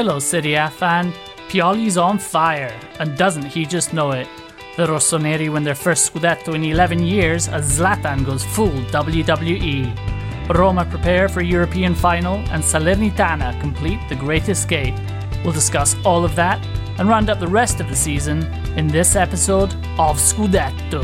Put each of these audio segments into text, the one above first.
Hello, A fan. Pioli's on fire, and doesn't he just know it? The Rossoneri win their first Scudetto in 11 years as Zlatan goes full WWE. Roma prepare for European final, and Salernitana complete the Great Escape. We'll discuss all of that and round up the rest of the season in this episode of Scudetto.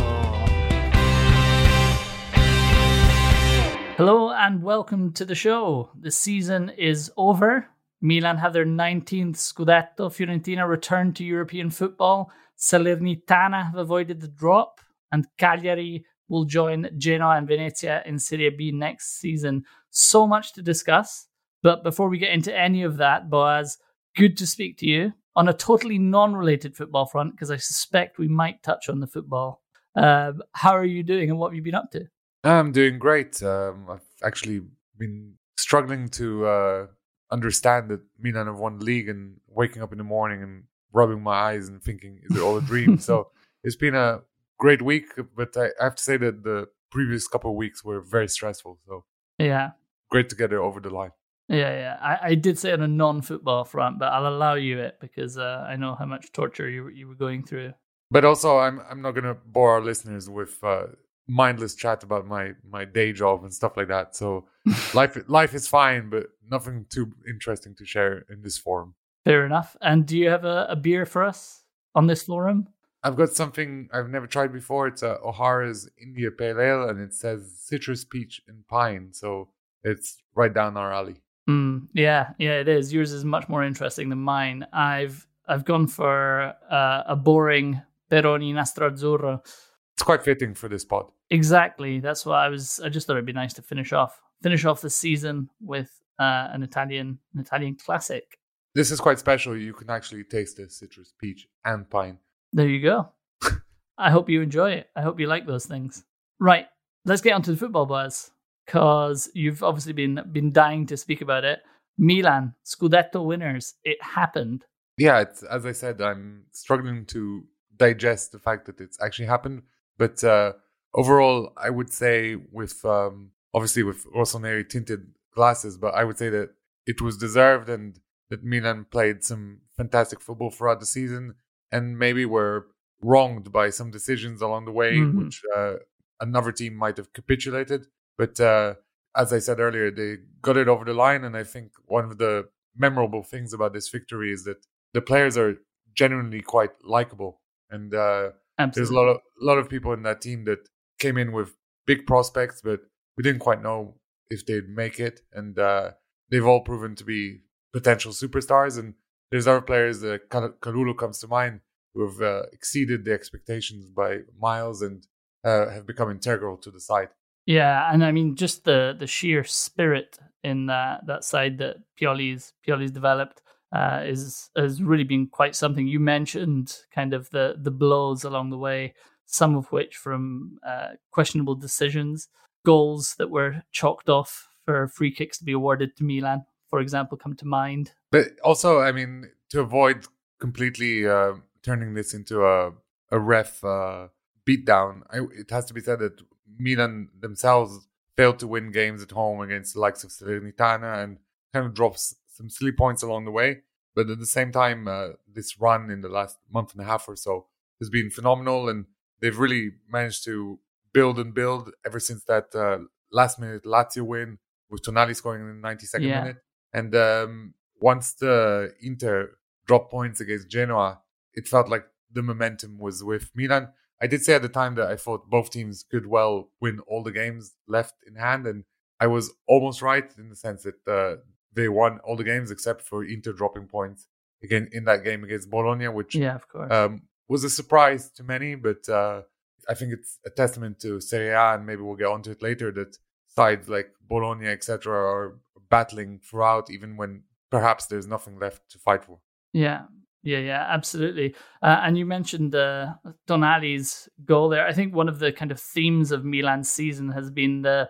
Hello and welcome to the show. The season is over. Milan have their 19th Scudetto. Fiorentina returned to European football. Salernitana have avoided the drop. And Cagliari will join Genoa and Venezia in Serie B next season. So much to discuss. But before we get into any of that, Boaz, good to speak to you on a totally non related football front because I suspect we might touch on the football. Um, how are you doing and what have you been up to? I'm doing great. Um, I've actually been struggling to uh, understand that Milan have won the league and waking up in the morning and rubbing my eyes and thinking, is it all a dream? so it's been a great week, but I, I have to say that the previous couple of weeks were very stressful. So Yeah. great to get it over the line. Yeah, yeah. I, I did say on a non-football front, but I'll allow you it because uh, I know how much torture you were- you were going through. But also, I'm I'm not gonna bore our listeners with uh, mindless chat about my my day job and stuff like that. So life life is fine, but nothing too interesting to share in this forum. Fair enough. And do you have a, a beer for us on this forum? I've got something I've never tried before. It's a O'Hara's India Pale Ale, and it says citrus, peach, and pine. So it's right down our alley. Mm, yeah, yeah, it is. Yours is much more interesting than mine. I've I've gone for uh, a boring Peroni Nastro Azzurro. It's quite fitting for this pod. Exactly. That's why I was. I just thought it'd be nice to finish off finish off the season with uh, an Italian an Italian classic. This is quite special. You can actually taste the citrus, peach, and pine. There you go. I hope you enjoy it. I hope you like those things. Right, let's get onto the football buzz because you've obviously been been dying to speak about it. Milan Scudetto winners. It happened. Yeah, it's, as I said, I'm struggling to digest the fact that it's actually happened. But uh, overall, I would say with um, obviously with Rossoneri tinted glasses, but I would say that it was deserved and that Milan played some fantastic football throughout the season and maybe were wronged by some decisions along the way, Mhm. which uh, another team might have capitulated. But uh, as I said earlier, they got it over the line, and I think one of the memorable things about this victory is that the players are genuinely quite likable, and uh, there's a lot of a lot of people in that team that came in with big prospects, but we didn't quite know if they'd make it, and uh, they've all proven to be potential superstars. And there's other players, uh, Kal- Kalulu comes to mind, who have uh, exceeded the expectations by miles and uh, have become integral to the side. Yeah, and I mean just the the sheer spirit in that that side that Pioli's Pioli's developed uh, is has really been quite something. You mentioned kind of the the blows along the way, some of which from uh, questionable decisions, goals that were chalked off for free kicks to be awarded to Milan, for example, come to mind. But also, I mean, to avoid completely uh, turning this into a a ref uh, beatdown, I, it has to be said that Milan themselves failed to win games at home against the likes of Salernitana and kind of drops some silly points along the way. But at the same time, uh, this run in the last month and a half or so has been phenomenal, and they've really managed to build and build ever since that uh, last minute Lazio win with Tonali scoring in the 92nd Yeah. minute. And um, once the Inter dropped points against Genoa, it felt like the momentum was with Milan. I did say at the time that I thought both teams could well win all the games left in hand, and I was almost right in the sense that uh, they won all the games except for Inter dropping points again in that game against Bologna, which Yeah, of course. um, was a surprise to many, but uh, I think it's a testament to Serie A, and maybe we'll get onto it later, that sides like Bologna, etc., are battling throughout, even when perhaps there's nothing left to fight for. Yeah, yeah, yeah, absolutely. Uh, and you mentioned uh, Tonali's goal there. I think one of the kind of themes of Milan's season has been the,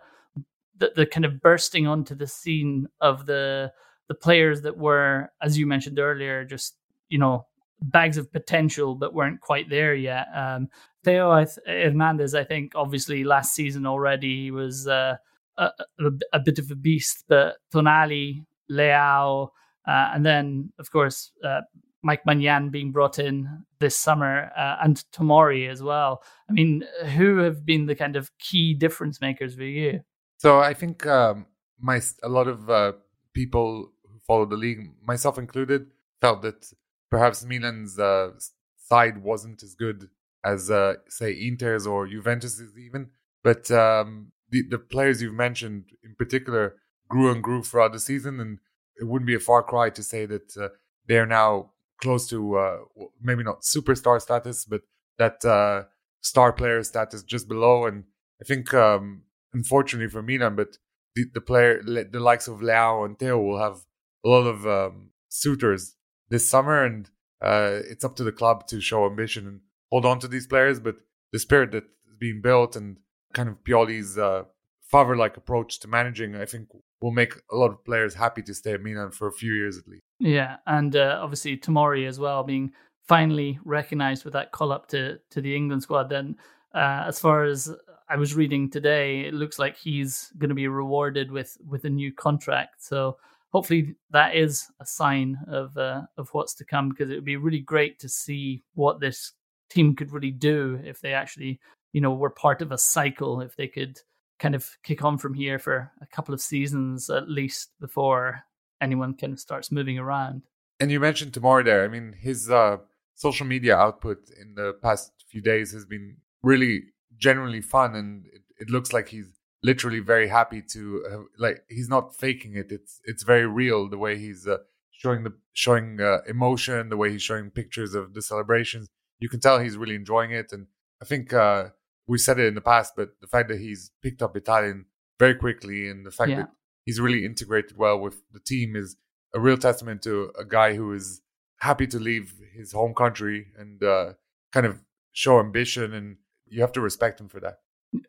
the the, kind of bursting onto the scene of the the players that were, as you mentioned earlier, just you know bags of potential but weren't quite there yet. Um, Theo Hernandez, I think, obviously last season already he was uh, a, a, a, bit of a beast, but Tonali, Leao, uh, and then of course uh, Mike Maignan being brought in this summer uh, and Tomori as well. I mean, who have been the kind of key difference makers for you? So I think um, my a lot of uh, people who follow the league, myself included, felt that perhaps Milan's uh, side wasn't as good as uh, say Inter's or Juventus's even. But um, the the players you've mentioned in particular grew and grew throughout the season, and it wouldn't be a far cry to say that uh, they're now close to uh, maybe not superstar status, but that uh, star player status just below. And I think, um, unfortunately for Milan, but the, the player, the likes of Leao and Theo, will have a lot of um, suitors this summer, and uh, it's up to the club to show ambition and hold on to these players. But the spirit that's being built and kind of Pioli's uh, father-like approach to managing, I think, will make a lot of players happy to stay at Milan for a few years at least. Yeah, and uh, obviously Tomori as well being finally recognised with that call up to to the England squad. Then, uh, as far as I was reading today, it looks like he's going to be rewarded with with a new contract. So hopefully that is a sign of uh, of what's to come because it would be really great to see what this team could really do if they actually you know were part of a cycle if they could kind of kick on from here for a couple of seasons at least before anyone kind of starts moving around. And you mentioned Tomori there. I mean, his uh, social media output in the past few days has been really genuinely fun, and it, it looks like he's literally very happy to uh, like he's not faking it. It's it's very real the way he's uh, showing the showing uh, emotion, the way he's showing pictures of the celebrations. You can tell he's really enjoying it, and I think uh, we said it in the past, but the fact that he's picked up Italian very quickly and the fact yeah. that he's really integrated well with the team is a real testament to a guy who is happy to leave his home country and uh, kind of show ambition and you have to respect him for that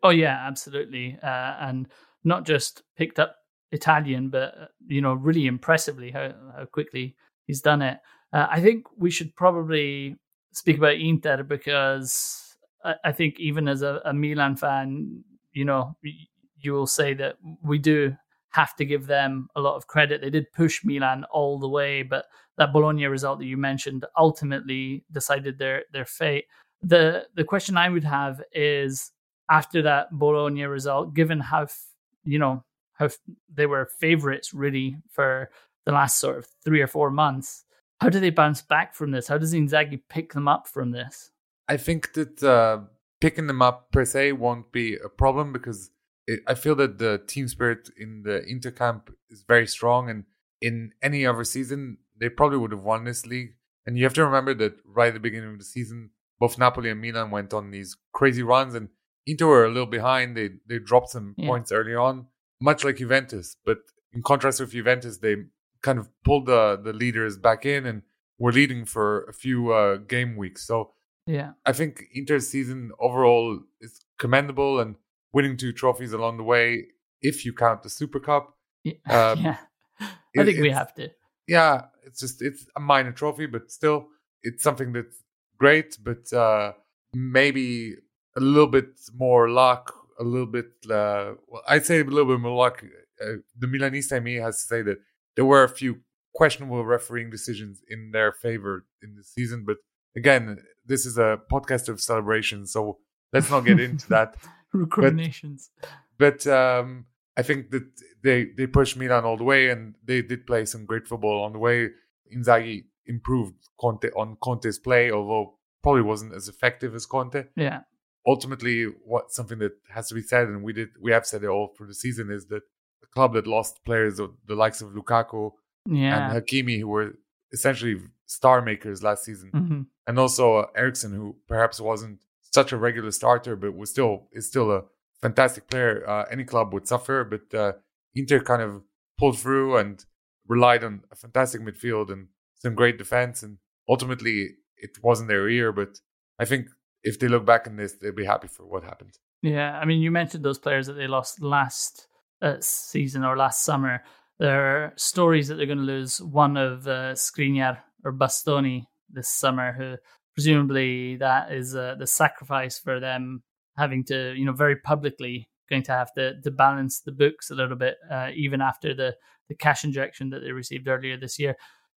oh yeah absolutely uh, and not just picked up italian but uh, you know really impressively how, how quickly he's done it uh, i think we should probably speak about inter because I, I think even as a, a Milan fan, you know, you will say that we do have to give them a lot of credit. They did push Milan all the way, but that Bologna result that you mentioned ultimately decided their their fate. The the question I would have is after that Bologna result, given how you know how they were favorites really for the last sort of three or four months, how do they bounce back from this? How does Inzaghi pick them up from this? I think that uh, picking them up per se won't be a problem because it, I feel that the team spirit in the intercamp is very strong, and in any other season they probably would have won this league. And you have to remember that right at the beginning of the season, both Napoli and Milan went on these crazy runs, and Inter were a little behind. They they dropped some yeah. points early on, much like Juventus. But in contrast with Juventus, they kind of pulled the the leaders back in and were leading for a few uh, game weeks. So yeah. I think Inter's season overall is commendable and winning two trophies along the way, if you count the Super Cup. Yeah. Um, yeah. I think we have to. Yeah. It's just, it's a minor trophy, but still, it's something that's great, but uh, maybe a little bit more luck, a little bit, uh, well, I'd say a little bit more luck. Uh, the Milanista in me has to say that there were a few questionable refereeing decisions in their favor in the season, but again, this is a podcast of celebration, so let's not get into that. Recriminations. But, but um, I think that they they pushed Milan all the way, and they did play some great football on the way. Inzaghi improved Conte on Conte's play, although probably wasn't as effective as Conte. Yeah. Ultimately, what something that has to be said, and we did we have said it all for the season, is that the club that lost players of the likes of Lukaku yeah. and Hakimi, who were essentially star makers last season, Mm-hmm. and also uh, Eriksen, who perhaps wasn't such a regular starter, but was still is still a fantastic player. Uh, any club would suffer, but uh, Inter kind of pulled through and relied on a fantastic midfield and some great defense, and ultimately it wasn't their year. But I think if they look back on this, they'll be happy for what happened. Yeah, I mean, you mentioned those players that they lost last uh, season or last summer. There are stories that they're going to lose one of uh, Skriniar or Bastoni this summer, who presumably that is uh, the sacrifice for them having to, you know, very publicly going to have to, to balance the books a little bit, uh, even after the, the cash injection that they received earlier this year.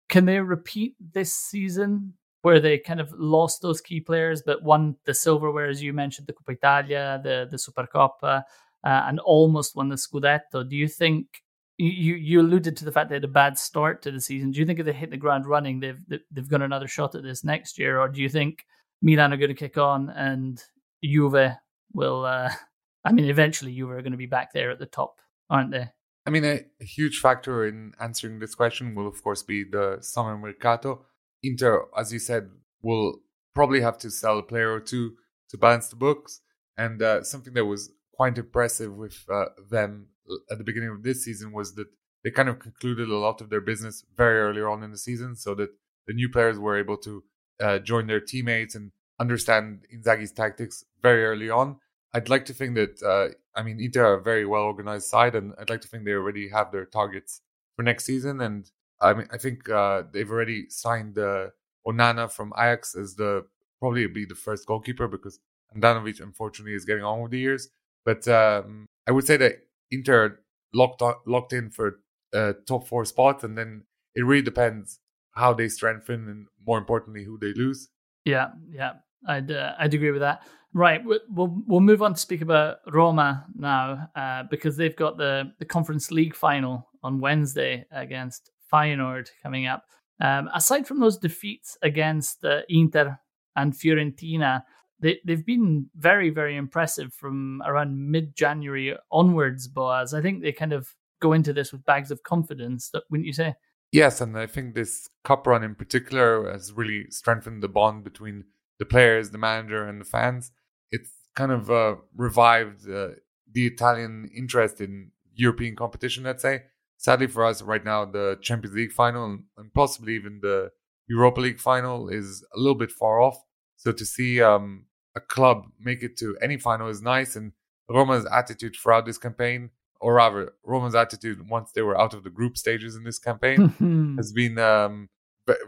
Can they repeat this season where they kind of lost those key players, but won the silverware, as you mentioned, the Coppa Italia, the the Supercoppa, uh, and almost won the Scudetto. Do you think you you alluded to the fact they had a bad start to the season? Do you think if they hit the ground running, they've they've got another shot at this next year, or do you think Milan are going to kick on and Juve will? Uh, I mean, eventually Juve are going to be back there at the top, aren't they? I mean, a, huge factor in answering this question will, of course, be the summer mercato. Inter, as you said, will probably have to sell a player or two to balance the books. And uh, something that was quite impressive with uh, them at the beginning of this season was that they kind of concluded a lot of their business very early on in the season, so that the new players were able to uh, join their teammates and understand Inzaghi's tactics very early on. I'd like to think that uh, I mean Inter are a very well organized side, and I'd like to think they already have their targets for next season. And I mean I think uh, they've already signed uh, Onana from Ajax as the probably be the first goalkeeper because Handanovic unfortunately is getting on with the years. But um, I would say that Inter locked on, locked in for uh, top four spot, and then it really depends how they strengthen and more importantly who they lose. Yeah, yeah, I'd uh, I'd agree with that. Right, we'll we'll move on to speak about Roma now uh, because they've got the the Conference League final on Wednesday against Feyenoord coming up. Um, aside from those defeats against uh, Inter and Fiorentina, they they've been very very impressive from around mid January onwards. Boaz, I think they kind of go into this with bags of confidence. Wouldn't you say? Yes, and I think this cup run in particular has really strengthened the bond between the players, the manager, and the fans. It's kind of uh, revived uh, the Italian interest in European competition. Let's say. Sadly for us, right now the Champions League final and possibly even the Europa League final is a little bit far off. So to see um, a club make it to any final is nice. And Roma's attitude throughout this campaign, or rather, Roma's attitude once they were out of the group stages in this campaign, has been um,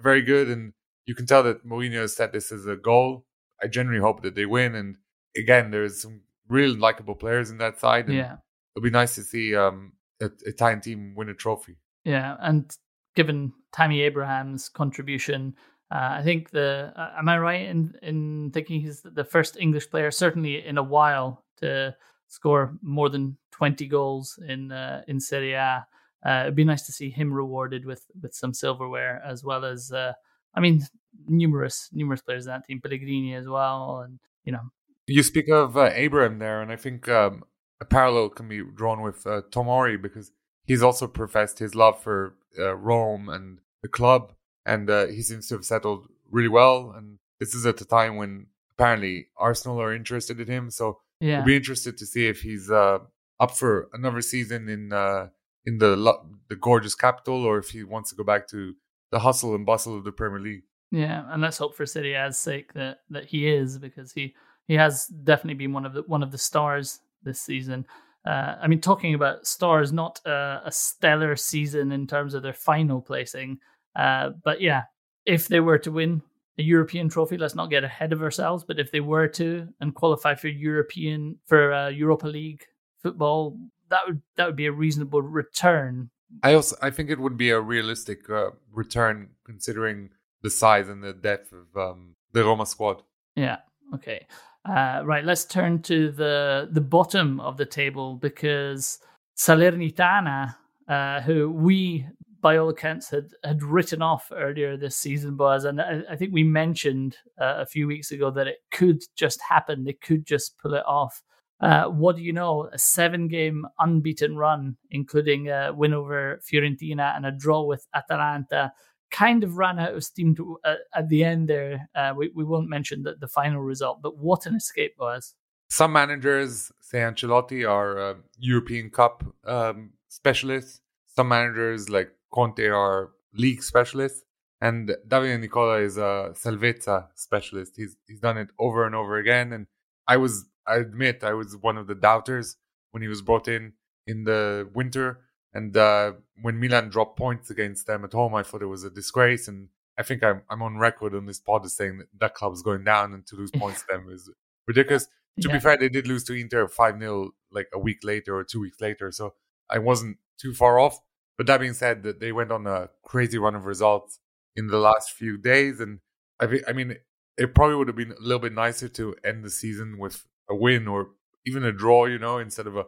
very good. And you can tell that Mourinho has set this as a goal. I genuinely hope that they win. And again, there's some really likable players in that side. And yeah. It'll be nice to see um, a Italian team win a trophy. Yeah. And given Tammy Abraham's contribution, uh, I think the uh, am I right in in thinking he's the first English player, certainly in a while, to score more than twenty goals in uh, in Serie A. Uh, it'd be nice to see him rewarded with with some silverware as well as uh, I mean numerous numerous players in that team, Pellegrini as well, and you know. You speak of uh, Abraham there, and I think um, a parallel can be drawn with Tomori because he's also professed his love for Rome and the club and uh, he seems to have settled really well. And this is at a time when apparently Arsenal are interested in him, so yeah. we'll be interested to see if he's uh, up for another season in uh, in the the gorgeous capital, or if he wants to go back to the hustle and bustle of the Premier League. Yeah, and let's hope for Serie A's sake that that he is because he he has definitely been one of the one of the stars this season. Uh, I mean, talking about stars, not a, a stellar season in terms of their final placing, uh, but yeah, if they were to win a European trophy, let's not get ahead of ourselves. But if they were to and qualify for European for uh, Europa League football, that would that would be a reasonable return. I also I think it would be a realistic uh, return considering the size and the depth of um, the Roma squad. Yeah. Okay. Uh, right. Let's turn to the the bottom of the table because Salernitana, uh, who we by all accounts, had had written off earlier this season, Boaz. And I, I think we mentioned uh, a few weeks ago that it could just happen. They could just pull it off. Uh, what do you know? A seven game unbeaten run, including a win over Fiorentina and a draw with Atalanta, kind of ran out of steam to, uh, at the end there. Uh, we, we won't mention the, the final result, but what an escape was. Some managers, say Ancelotti, are uh, European Cup um, specialists. Some managers, like Conte, are league specialists. And Davide Nicola is a Salvezza specialist. He's he's done it over and over again. And I was, I admit, I was one of the doubters when he was brought in in the winter. And uh, when Milan dropped points against them at home, I thought it was a disgrace. And I think I'm, I'm on record on this pod as saying that that club's going down and to lose points to them is ridiculous. To yeah. be fair, they did lose to Inter 5 0 like a week later or two weeks later. So I wasn't too far off. But that being said, that they went on a crazy run of results in the last few days. And I, I mean, it probably would have been a little bit nicer to end the season with a win or even a draw, you know, instead of a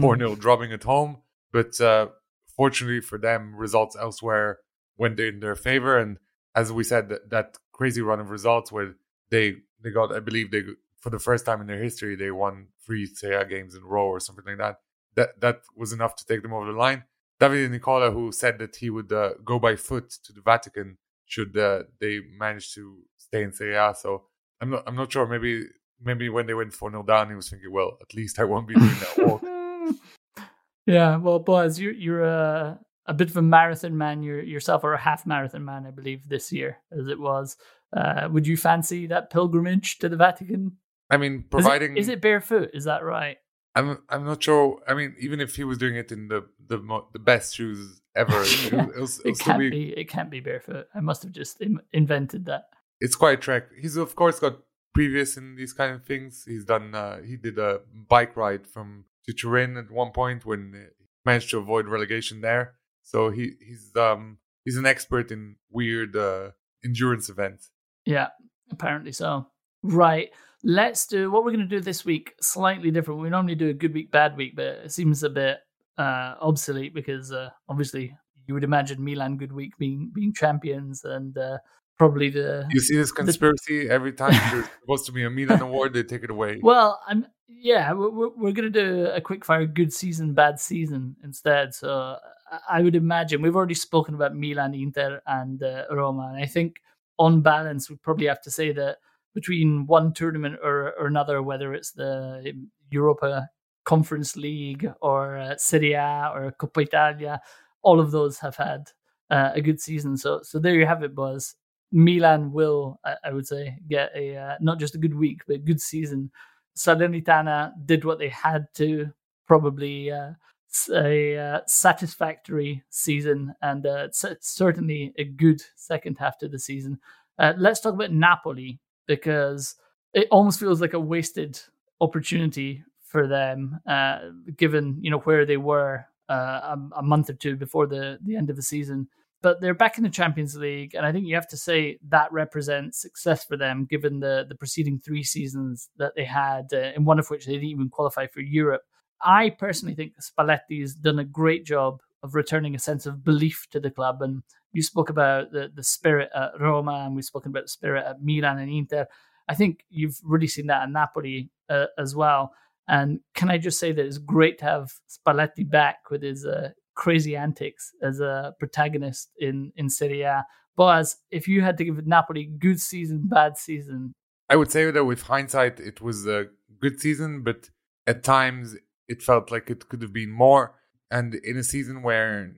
4 0 mm. drubbing at home. But uh, fortunately for them, results elsewhere went in their favor. And as we said, that, that crazy run of results where they they got, I believe, they for the first time in their history, they won three Serie games in a row or something like that. That that was enough to take them over the line. Davide Nicola, who said that he would uh, go by foot to the Vatican should uh, they manage to stay in Serie A. So I'm not I'm not sure. Maybe maybe when they went 4 0 down, he was thinking, well, at least I won't be doing that walk. Yeah, well, Boaz, you're you're a a bit of a marathon man you're, yourself, or a half marathon man, I believe, this year as it was. Uh, would you fancy that pilgrimage to the Vatican? I mean, providing is it, is it barefoot? Is that right? I'm I'm not sure. I mean, even if he was doing it in the the the best shoes ever, it'll, it'll it can't be... be... it can't be barefoot. I must have just Im- invented that. It's quite a trek. He's of course got previous in these kind of things. He's done. Uh, he did a bike ride from to Turin at one point when he managed to avoid relegation there. So he he's um he's an expert in weird uh, endurance events. Yeah, apparently so. Right. Let's do what we're going to do this week. Slightly different. We normally do a good week, bad week, but it seems a bit uh, obsolete because uh, obviously you would imagine Milan good week being being champions and uh, probably the. You see this conspiracy the... every time there's supposed to be a Milan award, they take it away. Well, I'm yeah, we're we're gonna do a quick fire good season, bad season instead. So I would imagine we've already spoken about Milan, Inter, and uh, Roma, and I think on balance we probably have to say that between one tournament or, or another, whether it's the Europa Conference League or uh, Serie A or Coppa Italia, all of those have had uh, a good season. So so there you have it, Boaz. Milan will, I, would say, get a uh, not just a good week, but a good season. Salernitana did what they had to, probably uh, a uh, satisfactory season, and uh, certainly a good second half to the season. Uh, let's talk about Napoli because it almost feels like a wasted opportunity for them, uh, given you know where they were a, a, month or two before the the end of the season. But they're back in the Champions League, and I think you have to say that represents success for them, given the the preceding three seasons that they had, uh, in one of which they didn't even qualify for Europe. I personally think Spalletti has done a great job of returning a sense of belief to the club. And you spoke about the, the spirit at Roma, and we've spoken about the spirit at Milan and Inter. I think you've really seen that at Napoli uh, as well. And can I just say that it's great to have Spalletti back with his uh, crazy antics as a protagonist in, in Serie A. Boaz, if you had to give Napoli good season, bad season, I would say that with hindsight, it was a good season, but at times it felt like it could have been more. And in a season where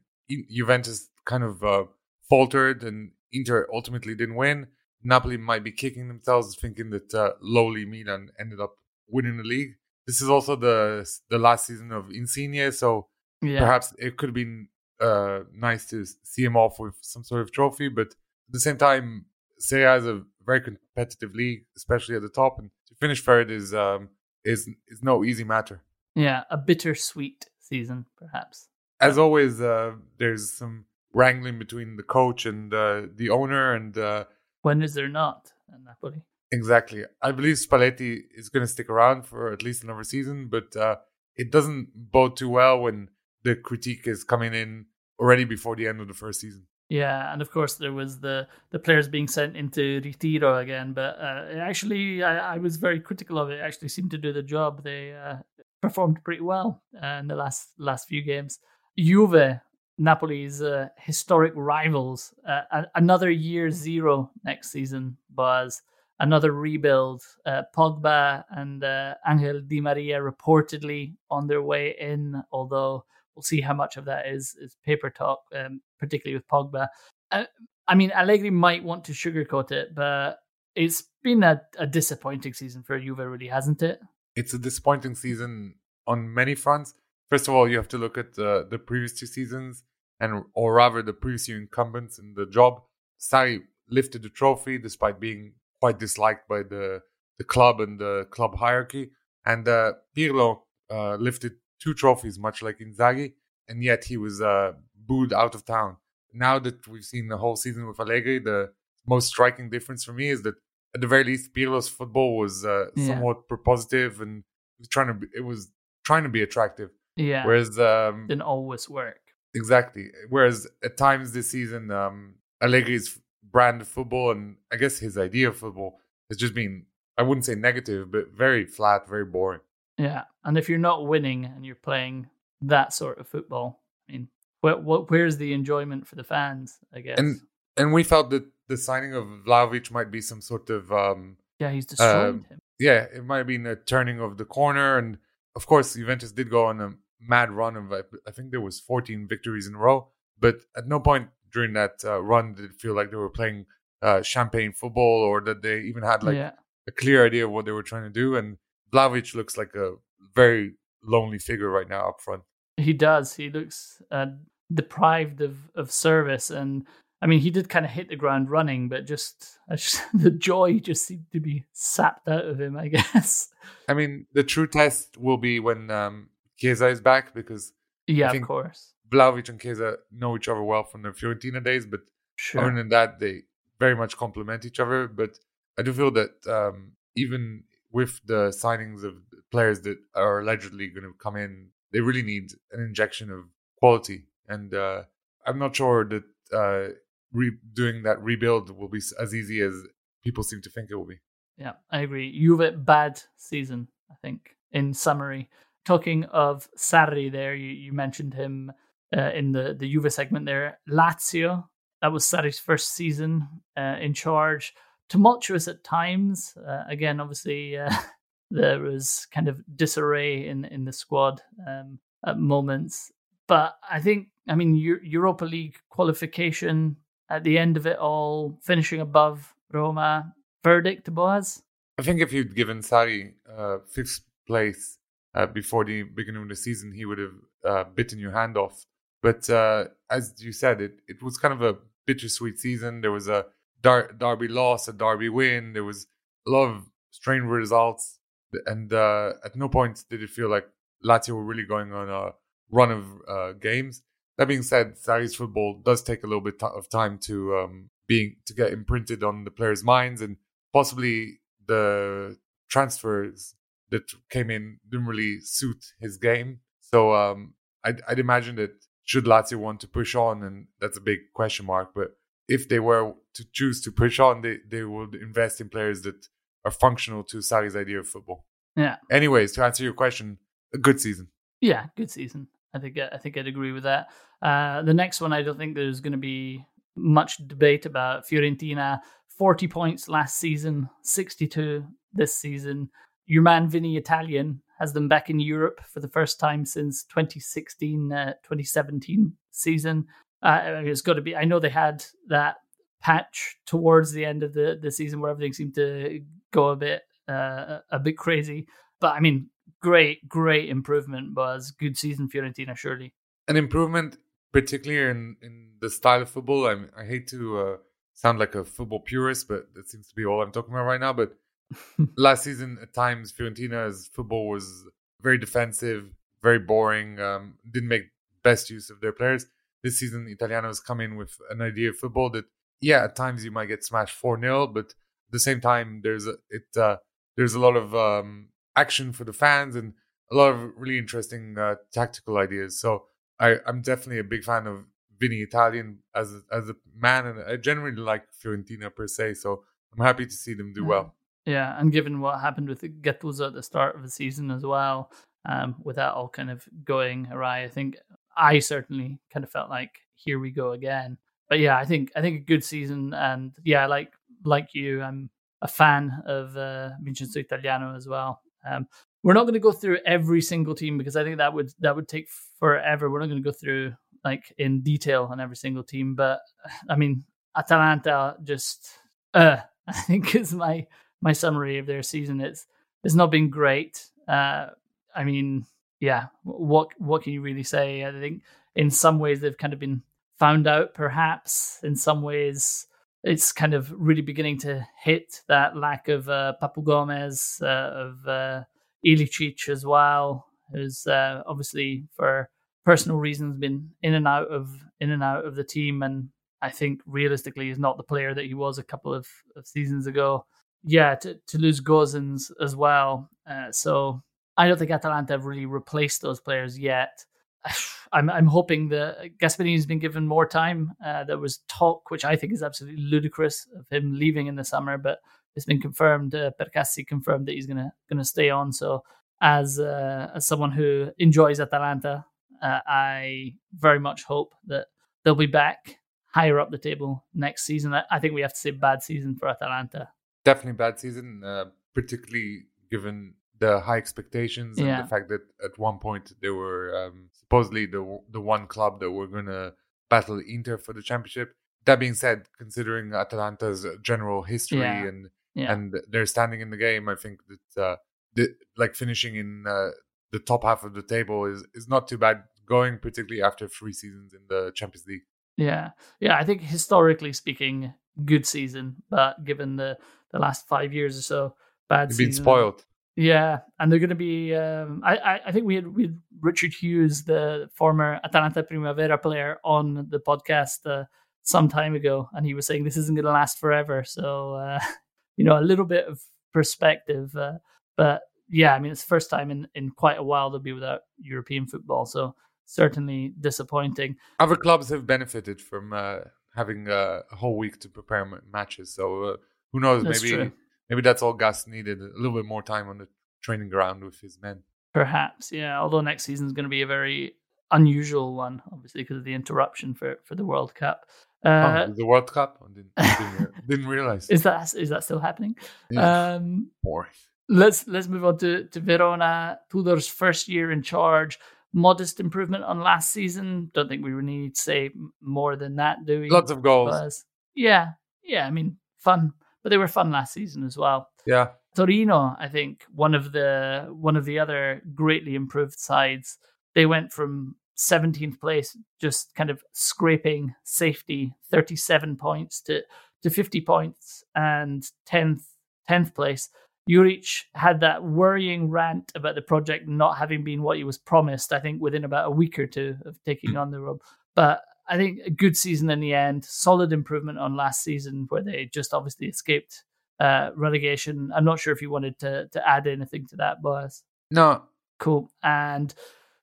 Juventus kind of uh, faltered and Inter ultimately didn't win, Napoli might be kicking themselves, thinking that uh, lowly Milan ended up winning the league. This is also the the last season of Insigne, so yeah. perhaps it could have been uh, nice to see him off with some sort of trophy. But at the same time, Serie A is a very competitive league, especially at the top, and to finish third is um, is is no easy matter. Yeah, a bittersweet season, perhaps. As always, uh, there's some wrangling between the coach and uh, the owner, and uh, when is there not at Napoli? Exactly. I believe Spalletti is going to stick around for at least another season, but uh, it doesn't bode too well when the critique is coming in already before the end of the first season. Yeah, and of course there was the the players being sent into ritiro again, but uh, actually I, I, was very critical of it. it. Actually, seemed to do the job. They uh, performed pretty well uh, in the last last few games. Juve Napoli's uh, historic rivals. Uh, another year zero next season, Boaz. Another rebuild. Uh, Pogba and Angel Di Maria reportedly on their way in, although we'll see how much of that is is paper talk, um, particularly with Pogba. Uh, I mean, Allegri might want to sugarcoat it, but it's been a, a disappointing season for Juve, really, hasn't it? It's a disappointing season on many fronts. First of all, you have to look at the previous two seasons, and or rather the previous incumbents in the job. Sarri lifted the trophy despite being quite disliked by the the club and the club hierarchy, and uh, Pirlo uh, lifted two trophies, much like Inzaghi, and yet he was uh, booed out of town. Now that we've seen the whole season with Allegri, the most striking difference for me is that at the very least, Pirlo's football was uh, yeah. somewhat propositive and was trying to be, it was trying to be attractive. Yeah. Whereas um, didn't always work. Exactly. Whereas at times this season, um, Allegri's brand of football and I guess his idea of football has just been I wouldn't say negative, but very flat, very boring. Yeah, and if you're not winning and you're playing that sort of football, I mean, where, where's the enjoyment for the fans? I guess. And and we felt that the signing of Vlahovic might be some sort of um, yeah, he's destroyed uh, him. Yeah, it might have been a turning of the corner, and of course, Juventus did go on a mad run of I think there was 14 victories in a row, but at no point during that uh, run did it feel like they were playing uh, champagne football or that they even had like yeah. a clear idea of what they were trying to do. And Vlahovic looks like a very lonely figure right now up front. He does. He looks uh, deprived of, of service. And I mean, he did kind of hit the ground running, but just, just the joy just seemed to be sapped out of him, I guess. I mean, the true test will be when um, Chiesa is back because. Yeah, of course. Vlahovic and Chiesa know each other well from the Fiorentina days, but sure. other than that, they very much complement each other. But I do feel that um, even with the signings of players that are allegedly going to come in, they really need an injection of quality. And uh, I'm not sure that uh, re- doing that rebuild will be as easy as people seem to think it will be. Yeah, I agree. Juve bad season, I think. In summary, talking of Sarri, there you, you mentioned him uh, in the the Juve segment there. Lazio, that was Sarri's first season uh, in charge tumultuous at times. Uh, again, obviously, uh, there was kind of disarray in in the squad um, at moments. But I think, I mean, Europa League qualification at the end of it all, finishing above Roma. Verdict, Boaz? I think if you'd given Sarri uh, fifth place uh, before the beginning of the season, he would have uh, bitten your hand off. But uh, as you said, it, it was kind of a bittersweet season. There was a Dar- Derby loss, a Derby win. There was a lot of strange results, and uh, at no point did it feel like Lazio were really going on a run of uh, games. That being said, Sarri's football does take a little bit of time to um, being to get imprinted on the players' minds, and possibly the transfers that came in didn't really suit his game. So um, I'd, I'd imagine that should Lazio want to push on, and that's a big question mark, but if they were to choose to push on, they, they would invest in players that are functional to Sarri's idea of football. Yeah. Anyways, to answer your question, a good season. Yeah, good season. I think I think I'd agree with that. Uh, the next one, I don't think there's going to be much debate about Fiorentina. Forty points last season, sixty-two this season. Your man Vinny Italiano has them back in Europe for the first time since 2016 uh, 2017 season. Uh, it's got to be. I know they had that patch towards the end of the, the season where everything seemed to go a bit uh, a bit crazy. But I mean, great, great improvement was good season Fiorentina, surely. An improvement, particularly in, in the style of football. I, I hate to uh, sound like a football purist, but that seems to be all I'm talking about right now. But last season, at times, Fiorentina's football was very defensive, very boring, um, didn't make best use of their players this season Italiano has come in with an idea of football that yeah at times you might get smashed 4 0 but at the same time there's a it uh, there's a lot of um, action for the fans and a lot of really interesting uh, tactical ideas. So I, I'm definitely a big fan of Vinny Italiano as a, as a man and I generally like Fiorentina per se so I'm happy to see them do well. Yeah and given what happened with Gattuso at the start of the season as well um, with that all kind of going awry I think I certainly kind of felt like here we go again. But yeah, I think I think a good season, and yeah, like like you, I'm a fan of uh, Vincenzo Italiano as well. Um, we're not going to go through every single team because I think that would that would take forever. We're not going to go through like in detail on every single team, but I mean, Atalanta just uh, I think is my my summary of their season. It's it's not been great. Uh, I mean, yeah, what what can you really say? I think in some ways they've kind of been found out, perhaps. In some ways, it's kind of really beginning to hit that lack of uh, Papu Gomez, uh, of uh, Ilicic as well, who's uh, obviously for personal reasons been in and out of in and out of the team, and I think realistically is not the player that he was a couple of, of seasons ago. Yeah, to, to lose Gosens as well. Uh, so I don't think Atalanta have really replaced those players yet. I'm I'm hoping that Gasperini's been given more time. Uh, there was talk, which I think is absolutely ludicrous, of him leaving in the summer, but it's been confirmed. Uh, Percassi confirmed that he's gonna gonna stay on. So as uh, as someone who enjoys Atalanta, uh, I very much hope that they'll be back higher up the table next season. I, I think we have to say bad season for Atalanta. Definitely bad season, uh, particularly given the high expectations and Yeah. the fact that at one point they were um, supposedly the the one club that were going to battle Inter for the championship. That being said, considering Atalanta's general history Yeah. and Yeah, and their standing in the game, I think that uh, the, like finishing in uh, the top half of the table is is not too bad going, particularly after three seasons in the Champions League. yeah, yeah. I think historically speaking, good season, but given the the last five years or so, bad You've season. been spoiled. Yeah, and they're going to be. Um, I, I think we had we had Richard Hughes, the former Atalanta Primavera player, on the podcast uh, some time ago, and he was saying this isn't going to last forever. So uh, you know, a little bit of perspective, uh, but yeah, I mean, it's the first time in in quite a while they'll be without European football, so certainly disappointing. Other clubs have benefited from uh, having a whole week to prepare m- matches. So uh, who knows? That's maybe true. Maybe that's all Gus needed a little bit more time on the training ground with his men. Perhaps, yeah. Although next season is going to be a very unusual one, obviously because of the interruption for for the World Cup. Uh, oh, the World Cup? I didn't, didn't, didn't realize. Is that is that still happening? Yeah. Um, let's let's move on to to Verona. Tudor's first year in charge. Modest improvement on last season. Don't think we really need to say more than that, do we? Lots of goals. Yeah, yeah. I mean, fun, but they were fun last season as well. Yeah. Torino, I think one of the one of the other greatly improved sides. They went from 17th place, just kind of scraping safety, 37 points to to 50 points, and 10th 10th place. Juric had that worrying rant about the project not having been what he was promised. I think within about a week or two of taking on the role, but I think a good season in the end. Solid improvement on last season, where they just obviously escaped uh, relegation. I'm not sure if you wanted to to add anything to that, Boaz. No. Cool. And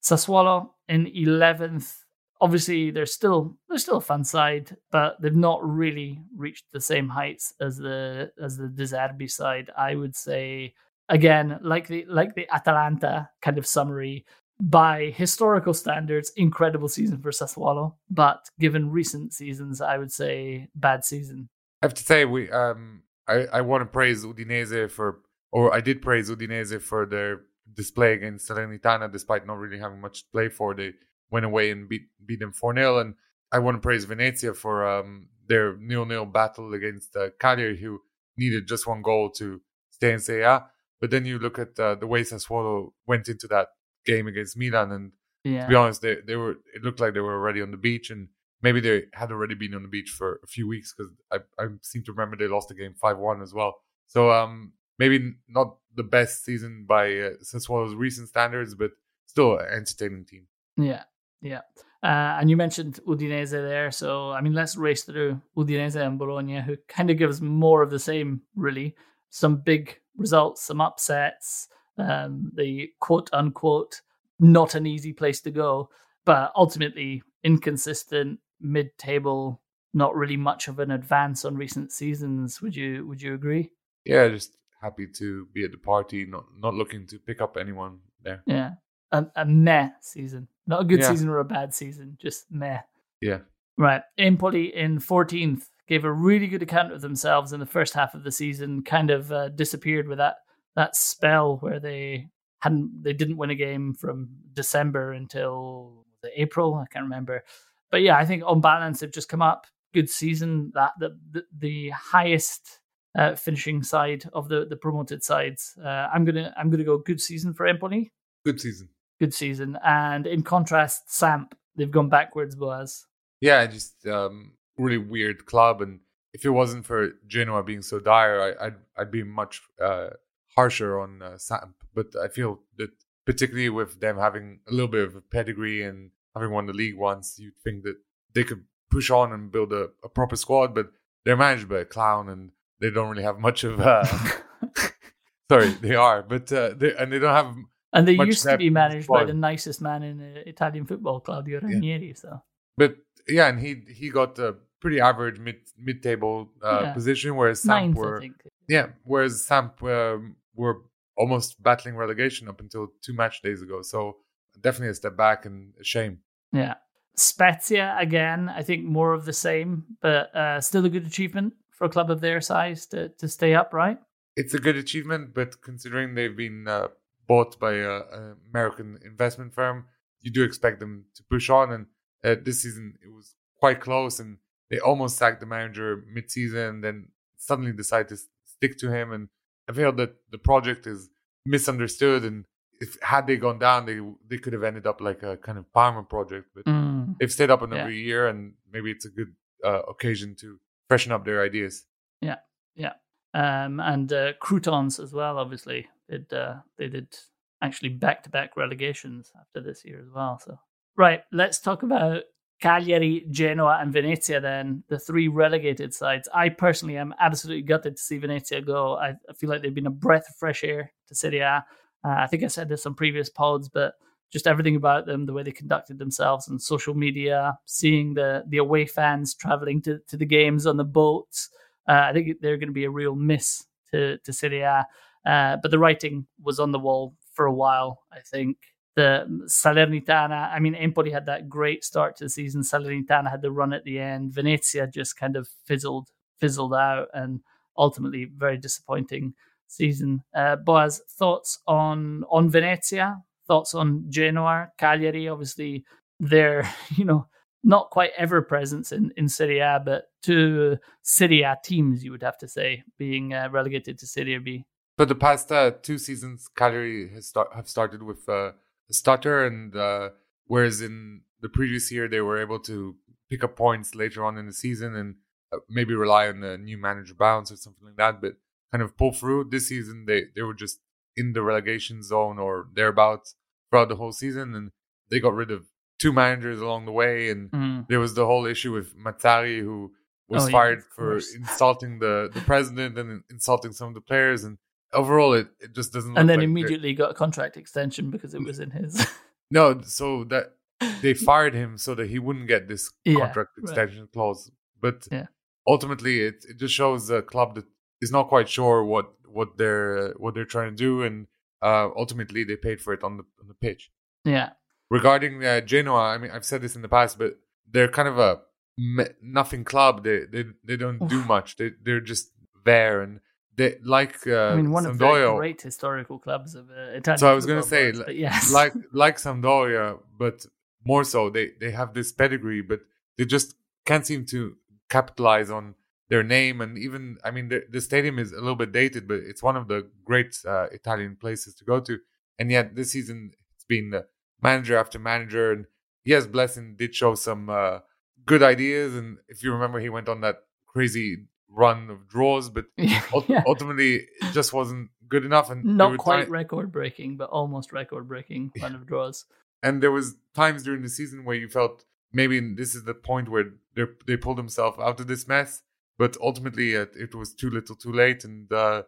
Sassuolo in 11th. Obviously, they're still they're still a fun side, but they've not really reached the same heights as the as the De Zerbi side. I would say again, like the like the Atalanta kind of summary. By historical standards, incredible season for Sassuolo, but given recent seasons, I would say bad season. I have to say, we um, I, I want to praise Udinese for, or I did praise Udinese for their display against Salernitana, despite not really having much to play for. They went away and beat beat them 4 0. And I want to praise Venezia for um, their nil nil battle against uh, Cagliari, who needed just one goal to stay in Serie A. But then you look at uh, the way Sassuolo went into that game against Milan, and Yeah. to be honest, they, they were it looked like they were already on the beach, and maybe they had already been on the beach for a few weeks because I, I seem to remember they lost the game five one as well. So um, maybe not the best season by uh, Sassuolo's recent standards, but still an entertaining team. Yeah, yeah. Uh, and you mentioned Udinese there, so I mean, let's race through Udinese and Bologna, who kind of gives more of the same, really. Some big results, some upsets, um, the quote unquote not an easy place to go, but ultimately inconsistent, mid table, not really much of an advance on recent seasons. Would you Would you agree? Yeah, just happy to be at the party, not not looking to pick up anyone there. Yeah. a, a meh season. Not a good Yeah. season or a bad season, just meh. Yeah. Right. Empoli in 14th gave a really good account of themselves in the first half of the season, kind of uh, disappeared with that that spell where they hadn't they didn't win a game from December until April, I can't remember. But yeah, I think on balance they've just come up. Good season. That the the, the highest uh, finishing side of the the promoted sides. Uh, I'm gonna I'm gonna go good season for Empoli. Good season. Good season. And in contrast, Samp, they've gone backwards, Boaz. Yeah, just um, really weird club. And if it wasn't for Genoa being so dire, I, I'd I'd be much uh, harsher on uh, Samp. But I feel that particularly with them having a little bit of a pedigree and having won the league once, you'd think that they could push on and build a, a proper squad. But they're managed by a clown, and they don't really have much of. Uh, sorry, they are, but uh, they and they don't have. And they used to be managed by the nicest man in Italian football, Claudio Ranieri. So But yeah, and he he got a pretty average mid mid table uh, Yeah. position, whereas Samp ninth, were yeah, whereas Samp um, were almost battling relegation up until two match days ago. So definitely a step back and a shame. Yeah. Spezia again, I think more of the same, but uh, still a good achievement for a club of their size to, to stay up, right? It's a good achievement, but considering they've been uh, bought by an American investment firm, you do expect them to push on. And uh, this season it was quite close, and they almost sacked the manager mid-season, then suddenly decided to stick to him. And I feel that the project is misunderstood, and if had they gone down, they they could have ended up like a kind of Parma project. But Mm. they've stayed up another Yeah. year, and maybe it's a good uh, occasion to freshen up their ideas. Yeah, yeah, um, and uh, Crotone as well, obviously. Did, uh, they did actually back to back relegations after this year as well. So, Right, let's talk about Cagliari, Genoa, and Venezia then, the three relegated sides. I personally am absolutely gutted to see Venezia go. I, I feel like they've been a breath of fresh air to Serie A. Uh, I think I said this on previous pods, but just everything about them, the way they conducted themselves on social media, seeing the the away fans traveling to, to the games on the boats. Uh, I think they're going to be a real miss to to Serie A. Uh, but the writing was on the wall for a while. I think the Salernitana. I mean, Empoli had that great start to the season. Salernitana had the run at the end. Venezia just kind of fizzled fizzled out, and ultimately very disappointing season. Uh, Boaz, thoughts on on Venezia? Thoughts on Genoa, Cagliari? Obviously, they're you know not quite ever presence in in Serie A, but two Serie A teams, you would have to say, being uh, relegated to Serie B. For the past uh, two seasons, Cagliari has start, have started with uh, stutter, and uh, whereas in the previous year they were able to pick up points later on in the season and uh, maybe rely on the new manager bounce or something like that, but kind of pull through. This season they they were just in the relegation zone or thereabouts throughout the whole season, and they got rid of two managers along the way, and Mm. there was the whole issue with Mazzarri who was Oh, fired of for insulting the, the president and insulting some of the players and overall it, it just doesn't And then like immediately got a contract extension because it was in his. no so that they fired him so that he wouldn't get this Yeah, contract right. extension clause but Yeah. ultimately it, it just shows a club that is not quite sure what what they're what they're trying to do and uh ultimately they paid for it on the on the pitch yeah. regarding uh, Genoa, I mean, I've said this in the past, but they're kind of a me- nothing club. They they they don't do much. They they're just there, and they like uh, I mean, one of the great historical clubs of uh, Italian. So I was gonna say, Boaz, but yes, like like Sampdoria, but more so. They they have this pedigree, but they just can't seem to capitalize on their name. And even, I mean, the, the stadium is a little bit dated, but it's one of the great uh, Italian places to go to. And yet this season it's been uh, manager after manager, and yes, Blessin did show some uh, good ideas. And if you remember, he went on that crazy run of draws, but Yeah. ultimately it just wasn't good enough. And not quite record breaking, but almost record breaking run of draws. and there was times during the season where you felt maybe this is the point where they they pulled themselves out of this mess but ultimately it, it was too little too late and uh,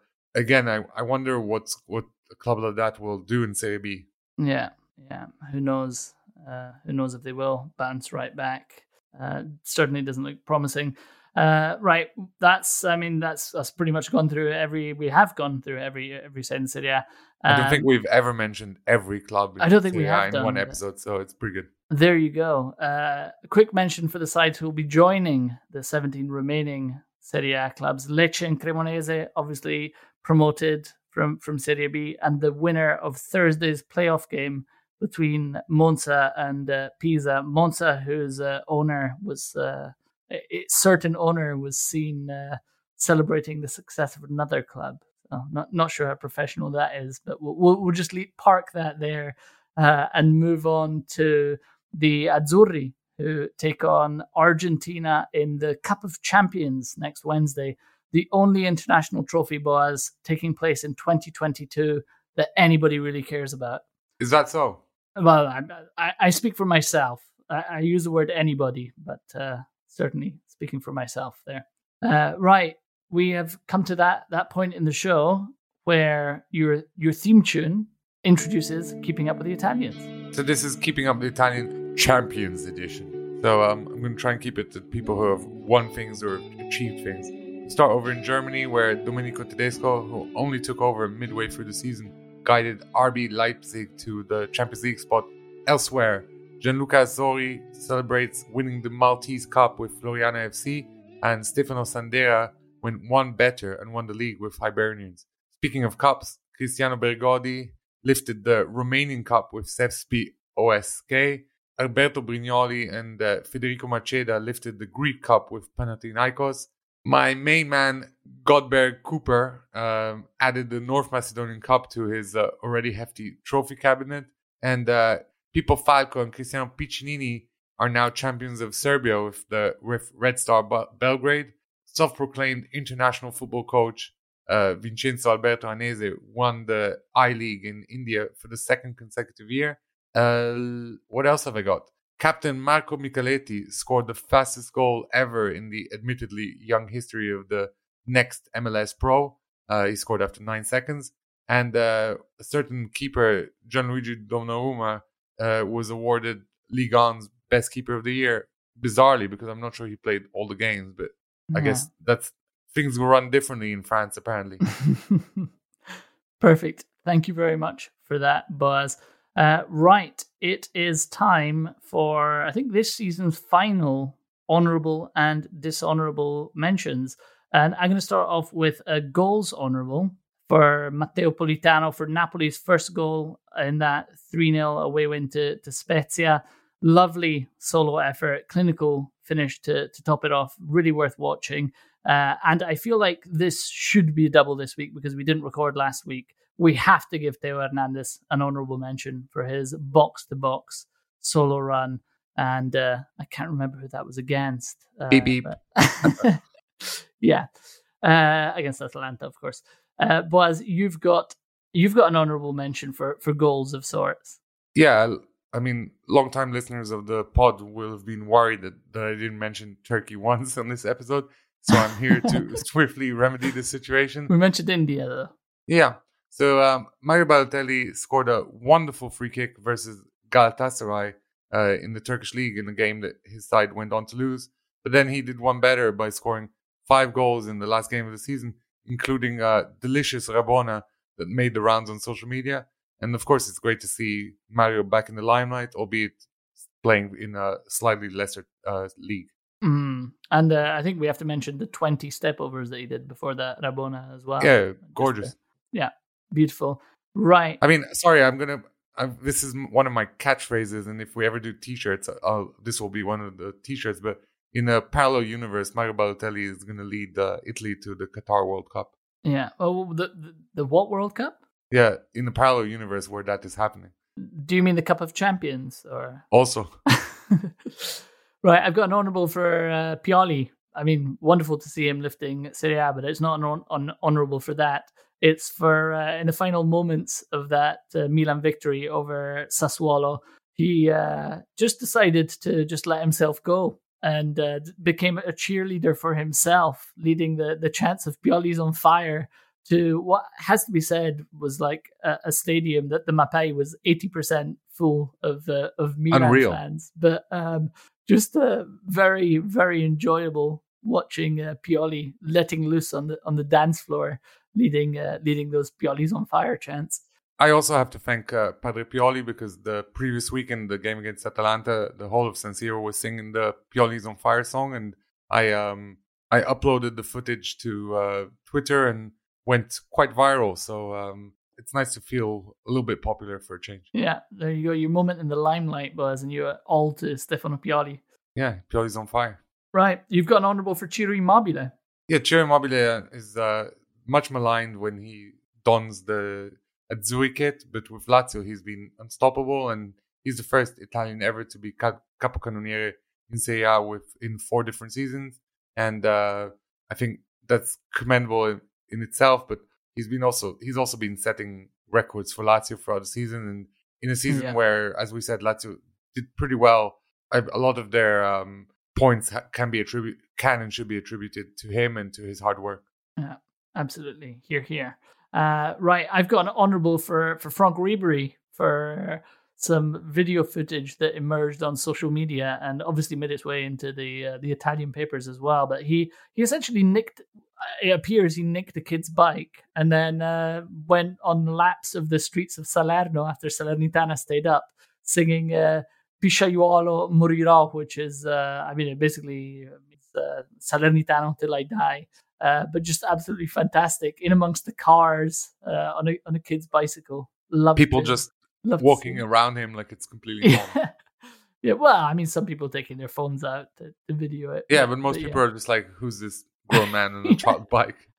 again I, I wonder what's what a club like that will do in Serie B Yeah, yeah. Who knows? Uh, who knows if they will bounce right back? Uh, certainly doesn't look promising. Uh, right, that's I mean that's that's pretty much gone through every we have gone through every every side in Serie I don't Um, think we've ever mentioned every club. in I don't think we have in done, one episode, so it's pretty good. There you go. Uh, a quick mention for the sides who will be joining the 17 remaining Serie A clubs. Lecce and Cremonese, obviously promoted from, from Serie B, and the winner of Thursday's playoff game between Monza and uh, Pisa. Monza, whose uh, owner was, uh, a certain owner was seen uh, celebrating the success of another club. So not not sure how professional that is, but we'll, we'll, we'll just leave, park that there uh, and move on to the Azzurri, who take on Argentina in the Cup of Champions next Wednesday. The only international trophy, Boaz, taking place in 2022 that anybody really cares about. Is that so? Well, I, I, I speak for myself. I, I use the word anybody, but uh, certainly speaking for myself there. Uh, right, we have come to that that point in the show where your your theme tune introduces "Keeping Up with the Italians." So this is keeping up with the Italian Champions Edition. So um, I'm going to try and keep it to people who have won things or achieved things. Start over in Germany, where Domenico Tedesco, who only took over midway through the season, guided RB Leipzig to the Champions League spot. Elsewhere, Gianluca Atzori celebrates winning the Maltese Cup with Floriana FC, and Stefano Sandera went one better and won the league with Hibernians. Speaking of cups, Cristiano Bergodi lifted the Romanian Cup with Sepsi OSK. Alberto Brignoli and uh, Federico Macheda lifted the Greek Cup with Panathinaikos. My main man, Godberg Cooper, um, added the North Macedonian Cup to his uh, already hefty trophy cabinet. And uh, Pippo Falco and Cristiano Piccinini are now champions of Serbia with the with Red Star Belgrade. Self-proclaimed international football coach uh, Vincenzo Alberto Annese won the I League in India for the second consecutive year. Uh, what else have I got? Captain Marco Micheletti scored the fastest goal ever in the admittedly young history of the next MLS Pro. Uh, he scored after nine seconds. And uh, a certain keeper, Gianluigi Donnarumma, uh, was awarded Ligue 1's best keeper of the year. Bizarrely, because I'm not sure he played all the games, but I guess that's things will run differently in France, apparently. Perfect. Thank you very much for that, Buzz. Uh, right, it is time for I think this season's final honourable and dishonourable mentions, and I'm going to start off with a goals honourable for Matteo Politano for Napoli's first goal in that 3 0 away win to, to Spezia. Lovely solo effort, clinical finish to, to top it off. Really worth watching. Uh, and I feel like this should be a double this week because we didn't record last week. We have to give Theo Hernandez an honorable mention for his box to box solo run. And uh, I can't remember who that was against. Uh, Beep, beep. yeah, uh, against Atalanta, of course. Uh, Boaz, you've got you've got an honorable mention for for goals of sorts. yeah, I mean, long-time listeners of the pod will have been worried that, that I didn't mention Turkey once on this episode. So I'm here to swiftly remedy the situation. We mentioned India though. Yeah. So um, Mario Balotelli scored a wonderful free kick versus Galatasaray uh, in the Turkish league in a game that his side went on to lose. But then he did one better by scoring five goals in the last game of the season, including a delicious Rabona that made the rounds on social media. And of course, it's great to see Mario back in the limelight, albeit playing in a slightly lesser uh, league. Mm. And uh, I think we have to mention the 20 step overs that he did before that Rabona as well. yeah, Just, uh, gorgeous. yeah, beautiful. Right. I mean, sorry, I'm gonna. i this is one of my catchphrases, and if we ever do T-shirts, I'll, this will be one of the T-shirts. But in a parallel universe, Mario Balotelli is gonna lead uh, Italy to the Qatar World Cup. Yeah. Oh, the, the the what World Cup? Yeah, in the parallel universe where that is happening. Do you mean the Cup of Champions or? Also, right, I've got an honourable for uh, Pioli. I mean, wonderful to see him lifting Serie A, but it's not an, an honourable for that. It's for uh, in the final moments of that uh, Milan victory over Sassuolo, he uh, just decided to just let himself go and uh, became a cheerleader for himself, leading the the chants of Pioli's on fire to what has to be said was like a, a stadium that the Mapei was eighty percent full of uh, of Milan Unreal. fans, but um, just a very very enjoyable watching uh, Pioli letting loose on the on the dance floor, leading uh, leading those Pioli's on fire chants. I also have to thank uh, Padre Pioli because the previous weekend, the game against Atalanta, the whole of San Siro was singing the Pioli's on Fire song, and I um I uploaded the footage to uh, Twitter and went quite viral. So um, it's nice to feel a little bit popular for a change. Yeah, there you go. Your moment in the limelight was, and you're all to Stefano Pioli. Yeah, Pioli's on fire. Right, you've got an honourable for Ciro Immobile. Yeah, Ciro Immobile is uh, much maligned when he dons the Azzurri kit, but with Lazio he's been unstoppable, and he's the first Italian ever to be cap- capocannoniere in Serie A with in four different seasons, and uh, I think that's commendable in, in, itself. But he's been also he's also been setting records for Lazio throughout the season, and in a season yeah. where, as we said, Lazio did pretty well. A lot of their um, points can be attributed can and should be attributed to him and to his hard work. Yeah, absolutely. Here, here. Uh, right, I've got an honourable for for Franck Ribery for some video footage that emerged on social media and obviously made its way into the uh, the Italian papers as well. But he he essentially nicked. It appears he nicked a kid's bike and then uh, went on laps of the streets of Salerno after Salernitana stayed up, singing uh, "Pisciaiuolo morirò," which is uh, I mean basically means uh, Salernitano till I die. Uh, but just absolutely fantastic in amongst the cars uh, on a on a kid's bicycle. Love people just walking around him like it's completely yeah. yeah. Well, I mean, some people taking their phones out to, to video it. Yeah, but most but people yeah. are just like, "Who's this grown man on a child bike?"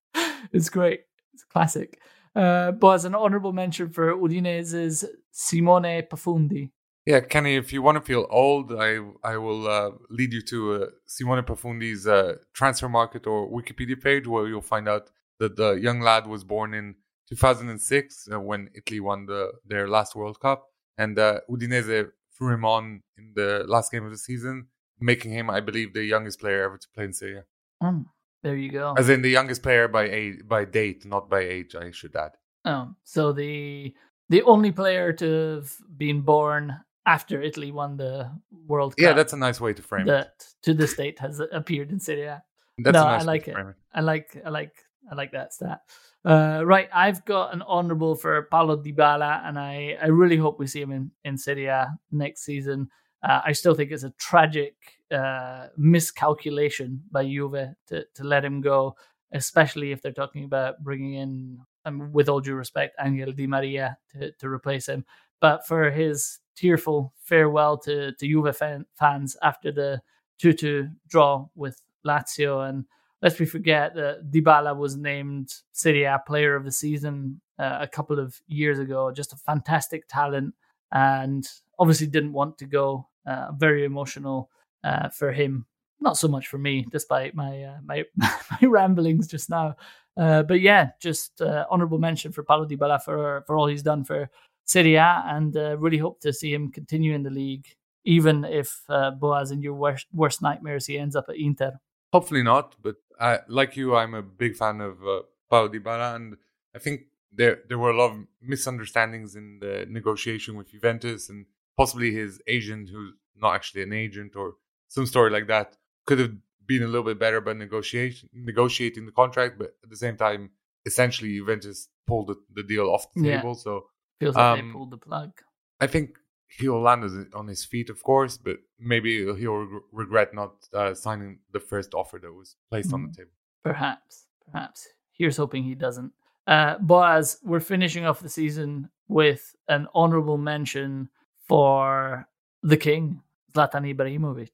It's great. It's classic. Uh, but as an honourable mention for Udinese's Simone Pafundi, yeah, Kenny, if you want to feel old, I I will uh, lead you to uh, Simone Pafundi's uh, Transfermarkt or Wikipedia page where you'll find out that the young lad was born in 2006 uh, when Italy won the, their last World Cup, and uh, Udinese threw him on in the last game of the season, making him, I believe, the youngest player ever to play in Serie mm, there you go. As in the youngest player by age, by date, not by age. I should add. Oh, so the the only player to have been born after Italy won the World Cup. Yeah, that's a nice way to frame that it. To this date has appeared in Serie A. That's no, nice I like it. it. I like I like I like that stat. Uh, right, I've got an honourable for Paulo Dybala, and I, I really hope we see him in, in Serie A next season. Uh, I still think it's a tragic uh, miscalculation by Juve to, to let him go, especially if they're talking about bringing in, um, with all due respect, Angel Di Maria to, to replace him. But for his tearful farewell to, to Juve fan, fans after the 2 2 draw with Lazio. And lest we forget that Dybala was named Serie A Player of the Season uh, a couple of years ago. Just a fantastic talent, and obviously didn't want to go. Uh, very emotional uh, for him. Not so much for me, despite my uh, my my ramblings just now. Uh, but yeah, just uh, honourable mention for Paulo Dybala for for all he's done for Serie A, and uh, really hope to see him continue in the league, even if uh, Boaz, in your worst, worst nightmares, he ends up at Inter. Hopefully not, but I, like you, I'm a big fan of uh, Paulo Dybala, and I think there there were a lot of misunderstandings in the negotiation with Juventus, and possibly his agent, who's not actually an agent, or some story like that, could have been a little bit better about negotiation negotiating the contract, but at the same time, essentially Juventus pulled the, the deal off the yeah. table. So Feels like um, they pulled the plug. I think he'll land on his feet, of course, but maybe he'll regret not uh, signing the first offer that was placed mm, on the mm. table. Perhaps, perhaps. Here's hoping he doesn't. Uh, Boaz, we're finishing off the season with an honourable mention for the king, Zlatan Ibrahimovic.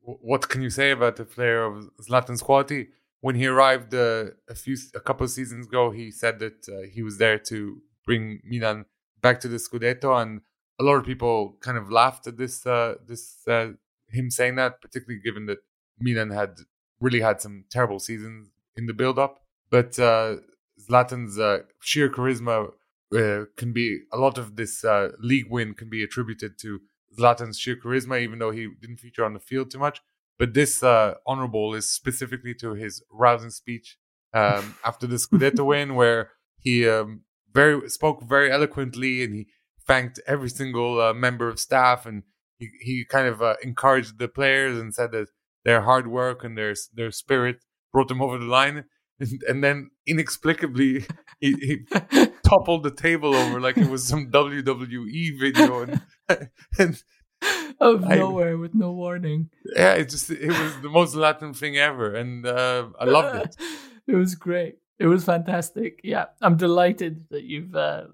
What can you say about the player of Zlatan's quality? When he arrived uh, a few, a couple of seasons ago, he said that uh, he was there to bring Milan back to the Scudetto, and a lot of people kind of laughed at this uh, this uh, him saying that, particularly given that Milan had really had some terrible seasons in the build up. But uh, Zlatan's uh, sheer charisma uh, can be a lot of this uh, league win can be attributed to Zlatan's sheer charisma, even though he didn't feature on the field too much. But this uh, honorable is specifically to his rousing speech um, after the Scudetto win, where he um, very spoke very eloquently, and he thanked every single uh, member of staff, and he he kind of uh, encouraged the players and said that their hard work and their their spirit brought them over the line. And, and then inexplicably, he, he toppled the table over like it was some WWE video, and, and of I- nowhere with no warning. yeah, it just it was the most Zlatan thing ever, and uh, I loved it. it was great. It was fantastic. Yeah, I'm delighted that you've uh,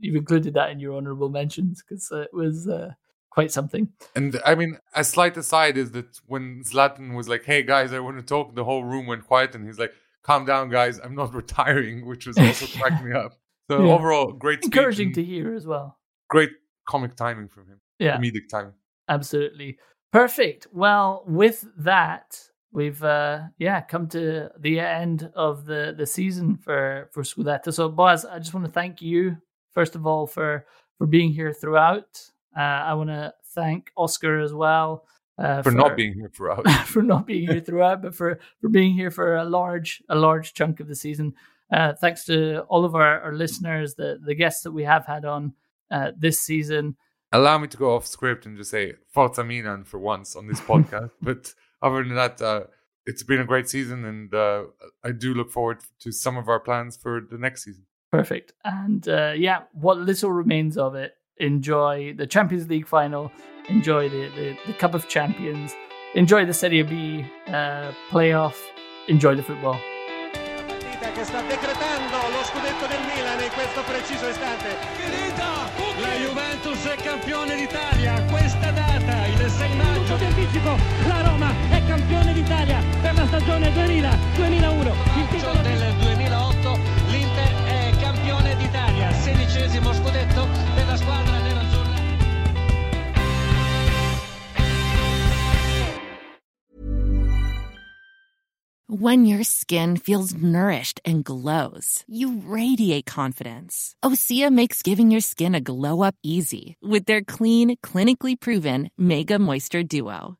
you've included that in your honorable mentions because uh, it was uh, quite something. And I mean, a slight aside is that when Zlatan was like, "Hey guys, I want to talk," the whole room went quiet, and he's like, "Calm down, guys, I'm not retiring," which was also cracking me up. So Yeah. overall, great, Encouraging to hear as well. great comic timing from him, Yeah, comedic timing. absolutely perfect. Well, with that, we've uh, yeah come to the end of the the season for for Scudetto. So, Boaz, I just want to thank you first of all for for being here throughout. Uh, I want to thank Oscar as well uh, For not being here throughout. for not being here throughout, but for for being here for a large a large chunk of the season. Uh, thanks to all of our, our listeners, the the guests that we have had on uh, this season. Allow me to go off script and just say Forza Milan for once on this podcast. but other than that, uh, it's been a great season, and uh, I do look forward to some of our plans for the next season. Perfect. And uh, yeah, what little remains of it, enjoy the Champions League final, enjoy the, the, the Cup of Champions, enjoy the Serie B uh, playoff, enjoy the football. partita che sta decretando lo scudetto del Milan in questo preciso istante. La Juventus è campione d'Italia questa data, il 6 maggio. di anticipo, la Roma è campione d'Italia per la stagione 2000-2001. Il titolo del 2008 l'Inter è campione d'Italia, sedicesimo scudetto della squadra nerazzurra. When your skin feels nourished and glows, you radiate confidence. Osea makes giving your skin a glow up easy with their clean, clinically proven Mega Moisture Duo.